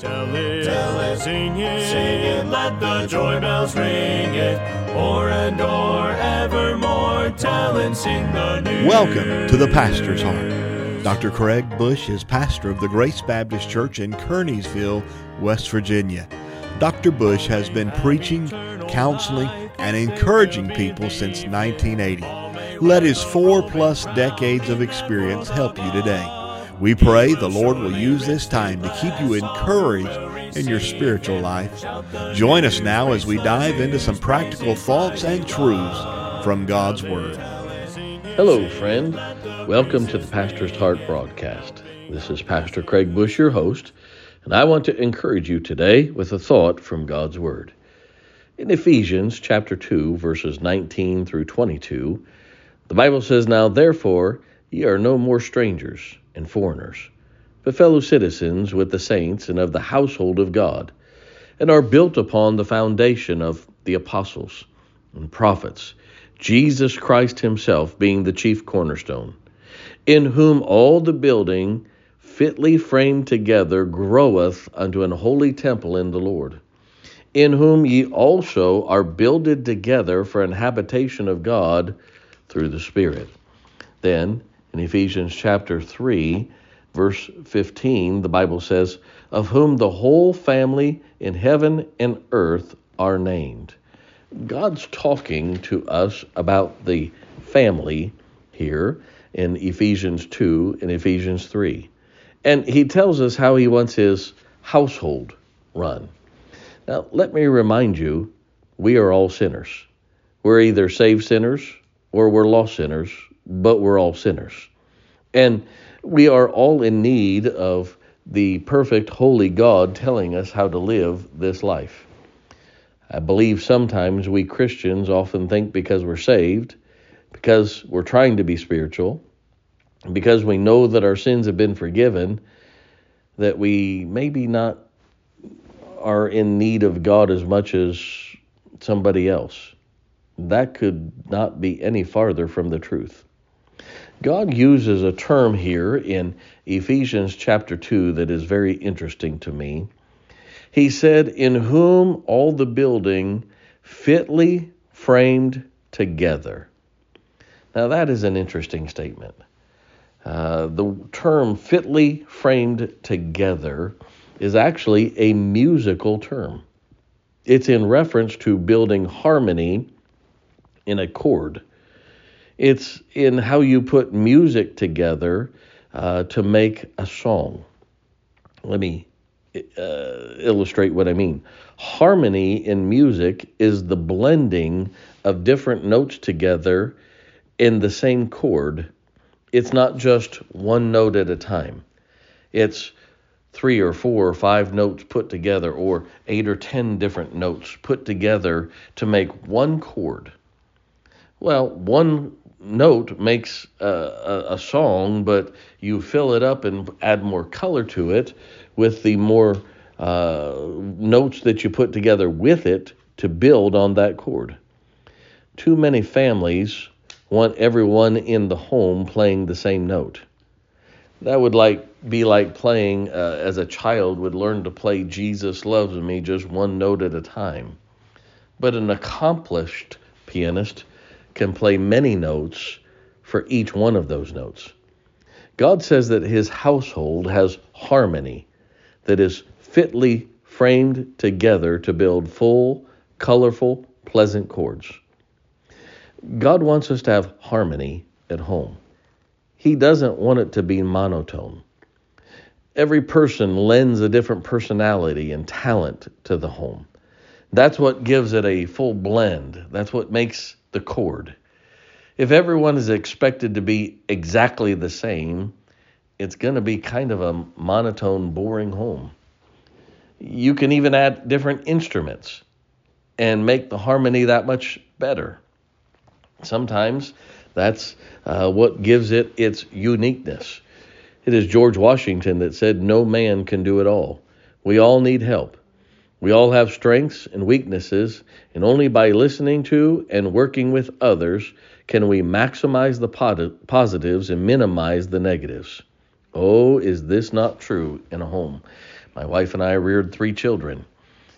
Tell it, tell it, sing it, sing it, let the joy bells ring it. O'er and o'er, evermore, tell and sing the news. Welcome to the Pastor's Heart. Dr. Craig Bush is pastor of the Grace Baptist Church in Kearneysville, West Virginia. Dr. Bush has been preaching, counseling, and encouraging people since 1980. Let his four plus decades of experience help you today. We pray the Lord will use this time to keep you encouraged in your spiritual life. Join us now as we dive into some practical thoughts and truths from God's Word. Hello, friend. Welcome to the Pastor's Heart broadcast. This is Pastor Craig Bush, your host, and I want to encourage you today with a thought from God's Word. In Ephesians chapter 2, verses 19 through 22, the Bible says, Now therefore ye are no more strangers and foreigners, but fellow citizens with the saints and of the household of God, and are built upon the foundation of the apostles and prophets, Jesus Christ Himself being the chief cornerstone, in whom all the building fitly framed together groweth unto an holy temple in the Lord, in whom ye also are builded together for an habitation of God through the Spirit. Then, in Ephesians chapter 3, verse 15, the Bible says, Of whom the whole family in heaven and earth are named. God's talking to us about the family here in Ephesians 2 and Ephesians 3. And he tells us how he wants his household run. Now, let me remind you, we are all sinners. We're either saved sinners or we're lost sinners but we're all sinners. And we are all in need of the perfect, holy God telling us how to live this life. I believe sometimes we Christians often think because we're saved, because we're trying to be spiritual, because we know that our sins have been forgiven, that we maybe not are in need of God as much as somebody else. That could not be any farther from the truth. God uses a term here in Ephesians chapter 2 that is very interesting to me. He said, In whom all the building fitly framed together. Now, that is an interesting statement. Uh, the term fitly framed together is actually a musical term. It's in reference to building harmony in a chord. It's in how you put music together uh, to make a song. Let me uh, illustrate what I mean. Harmony in music is the blending of different notes together in the same chord. It's not just one note at a time. It's three or four or five notes put together, or eight or ten different notes put together to make one chord. Well, one note makes a, a, a, song, but you fill it up and add more color to it with the more uh, notes that you put together with it to build on that chord. Too many families want everyone in the home playing the same note. That would like be like playing uh, as a child would learn to play Jesus loves me just one note at a time. But an accomplished pianist can play many notes for each one of those notes. God says that his household has harmony that is fitly framed together to build full, colorful, pleasant chords. God wants us to have harmony at home. He doesn't want it to be monotone. Every person lends a different personality and talent to the home. That's what gives it a full blend. That's what makes the chord. If everyone is expected to be exactly the same, it's going to be kind of a monotone, boring home. You can even add different instruments and make the harmony that much better. Sometimes that's uh, what gives it its uniqueness. It is George Washington that said, No man can do it all. We all need help. We all have strengths and weaknesses, and only by listening to and working with others can we maximize the positives and minimize the negatives. Oh, is this not true in a home? My wife and I reared three children.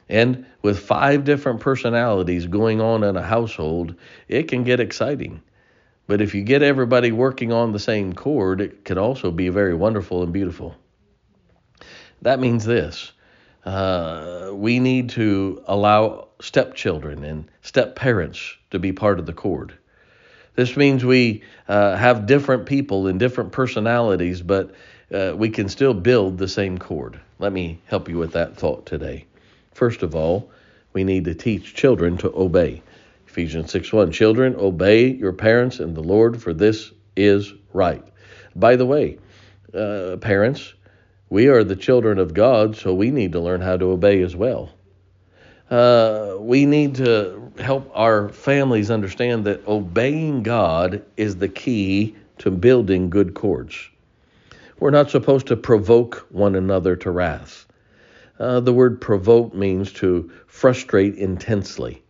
And with five different personalities going on in a household, it can get exciting. But if you get everybody working on the same chord, it can also be very wonderful and beautiful. That means this uh, we need to allow stepchildren and step parents to be part of the chord. This means we uh, have different people and different personalities, but uh, we can still build the same chord. Let me help you with that thought today. First of all, we need to teach children to obey. Ephesians 6 1 Children, obey your parents and the Lord, for this is right. By the way, uh, parents, we are the children of God, so we need to learn how to obey as well. Uh, we need to help our families understand that obeying God is the key to building good chords. We're not supposed to provoke one another to wrath. Uh, the word provoke means to frustrate intensely,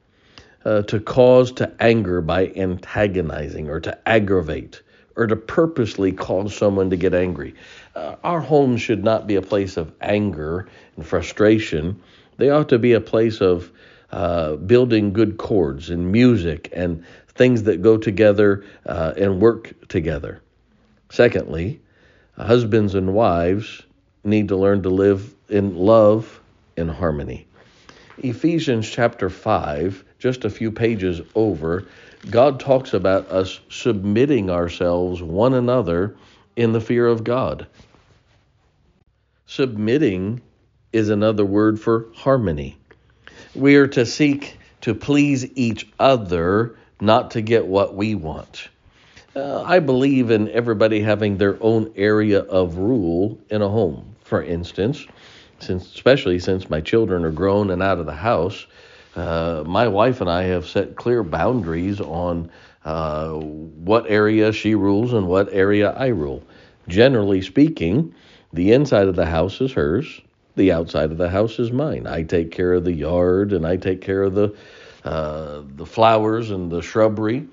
uh, to cause to anger by antagonizing or to aggravate or to purposely cause someone to get angry. Uh, our homes should not be a place of anger and frustration. They ought to be a place of uh, building good chords and music and things that go together uh, and work together. Secondly, husbands and wives need to learn to live in love and harmony. Ephesians chapter 5, just a few pages over, God talks about us submitting ourselves one another in the fear of God. Submitting is another word for harmony. We are to seek to please each other, not to get what we want. Uh, I believe in everybody having their own area of rule in a home. For instance, since especially since my children are grown and out of the house, uh, my wife and I have set clear boundaries on uh, what area she rules and what area I rule. Generally speaking, the inside of the house is hers, the outside of the house is mine. I take care of the yard and I take care of the uh, the flowers and the shrubbery.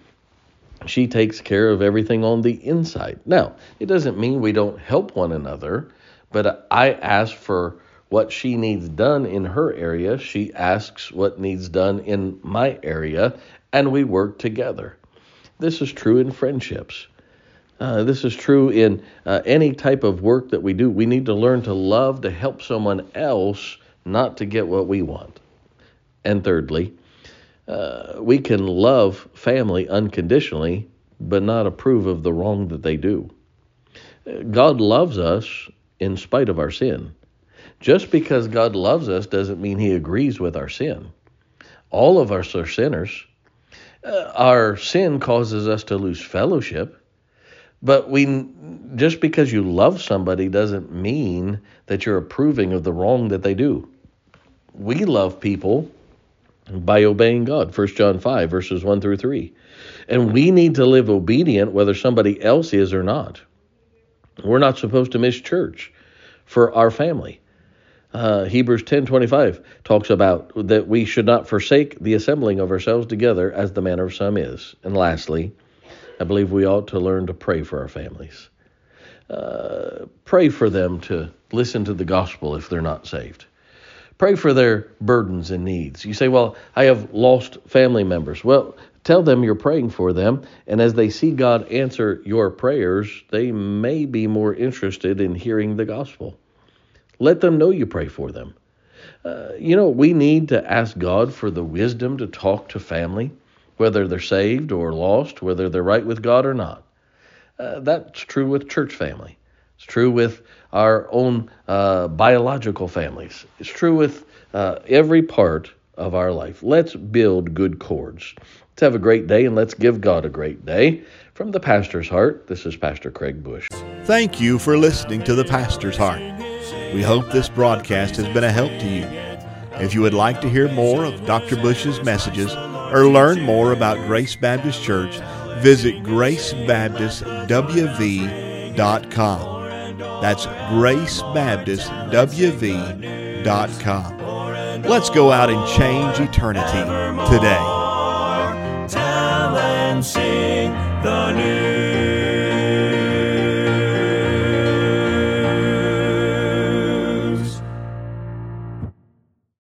She takes care of everything on the inside. Now, it doesn't mean we don't help one another, but I ask for what she needs done in her area, she asks what needs done in my area, and we work together. This is true in friendships. Uh, this is true in uh, any type of work that we do. We need to learn to love to help someone else, not to get what we want. And thirdly, uh, we can love family unconditionally, but not approve of the wrong that they do. God loves us in spite of our sin. Just because God loves us doesn't mean he agrees with our sin. All of us are sinners. Uh, our sin causes us to lose fellowship. But we just because you love somebody doesn't mean that you're approving of the wrong that they do. We love people by obeying God. 1 John 5 verses 1 through 3. And we need to live obedient whether somebody else is or not. We're not supposed to miss church for our family. Uh, Hebrews 10:25 talks about that we should not forsake the assembling of ourselves together as the manner of some is. And lastly, I believe we ought to learn to pray for our families. Uh, pray for them to listen to the gospel if they're not saved. Pray for their burdens and needs. You say, Well, I have lost family members. Well, tell them you're praying for them, and as they see God answer your prayers, they may be more interested in hearing the gospel. Let them know you pray for them. Uh, you know, we need to ask God for the wisdom to talk to family, whether they're saved or lost, whether they're right with God or not. Uh, that's true with church family. It's true with our own uh, biological families. It's true with uh, every part of our life. Let's build good chords. Let's have a great day and let's give God a great day. From the Pastor's Heart, this is Pastor Craig Bush. Thank you for listening to the Pastor's Heart. We hope this broadcast has been a help to you. If you would like to hear more of Dr. Bush's messages or learn more about Grace Baptist Church, visit gracebaptistwv.com. That's gracebaptistwv.com. Let's go out and change eternity today. Tell and sing the news.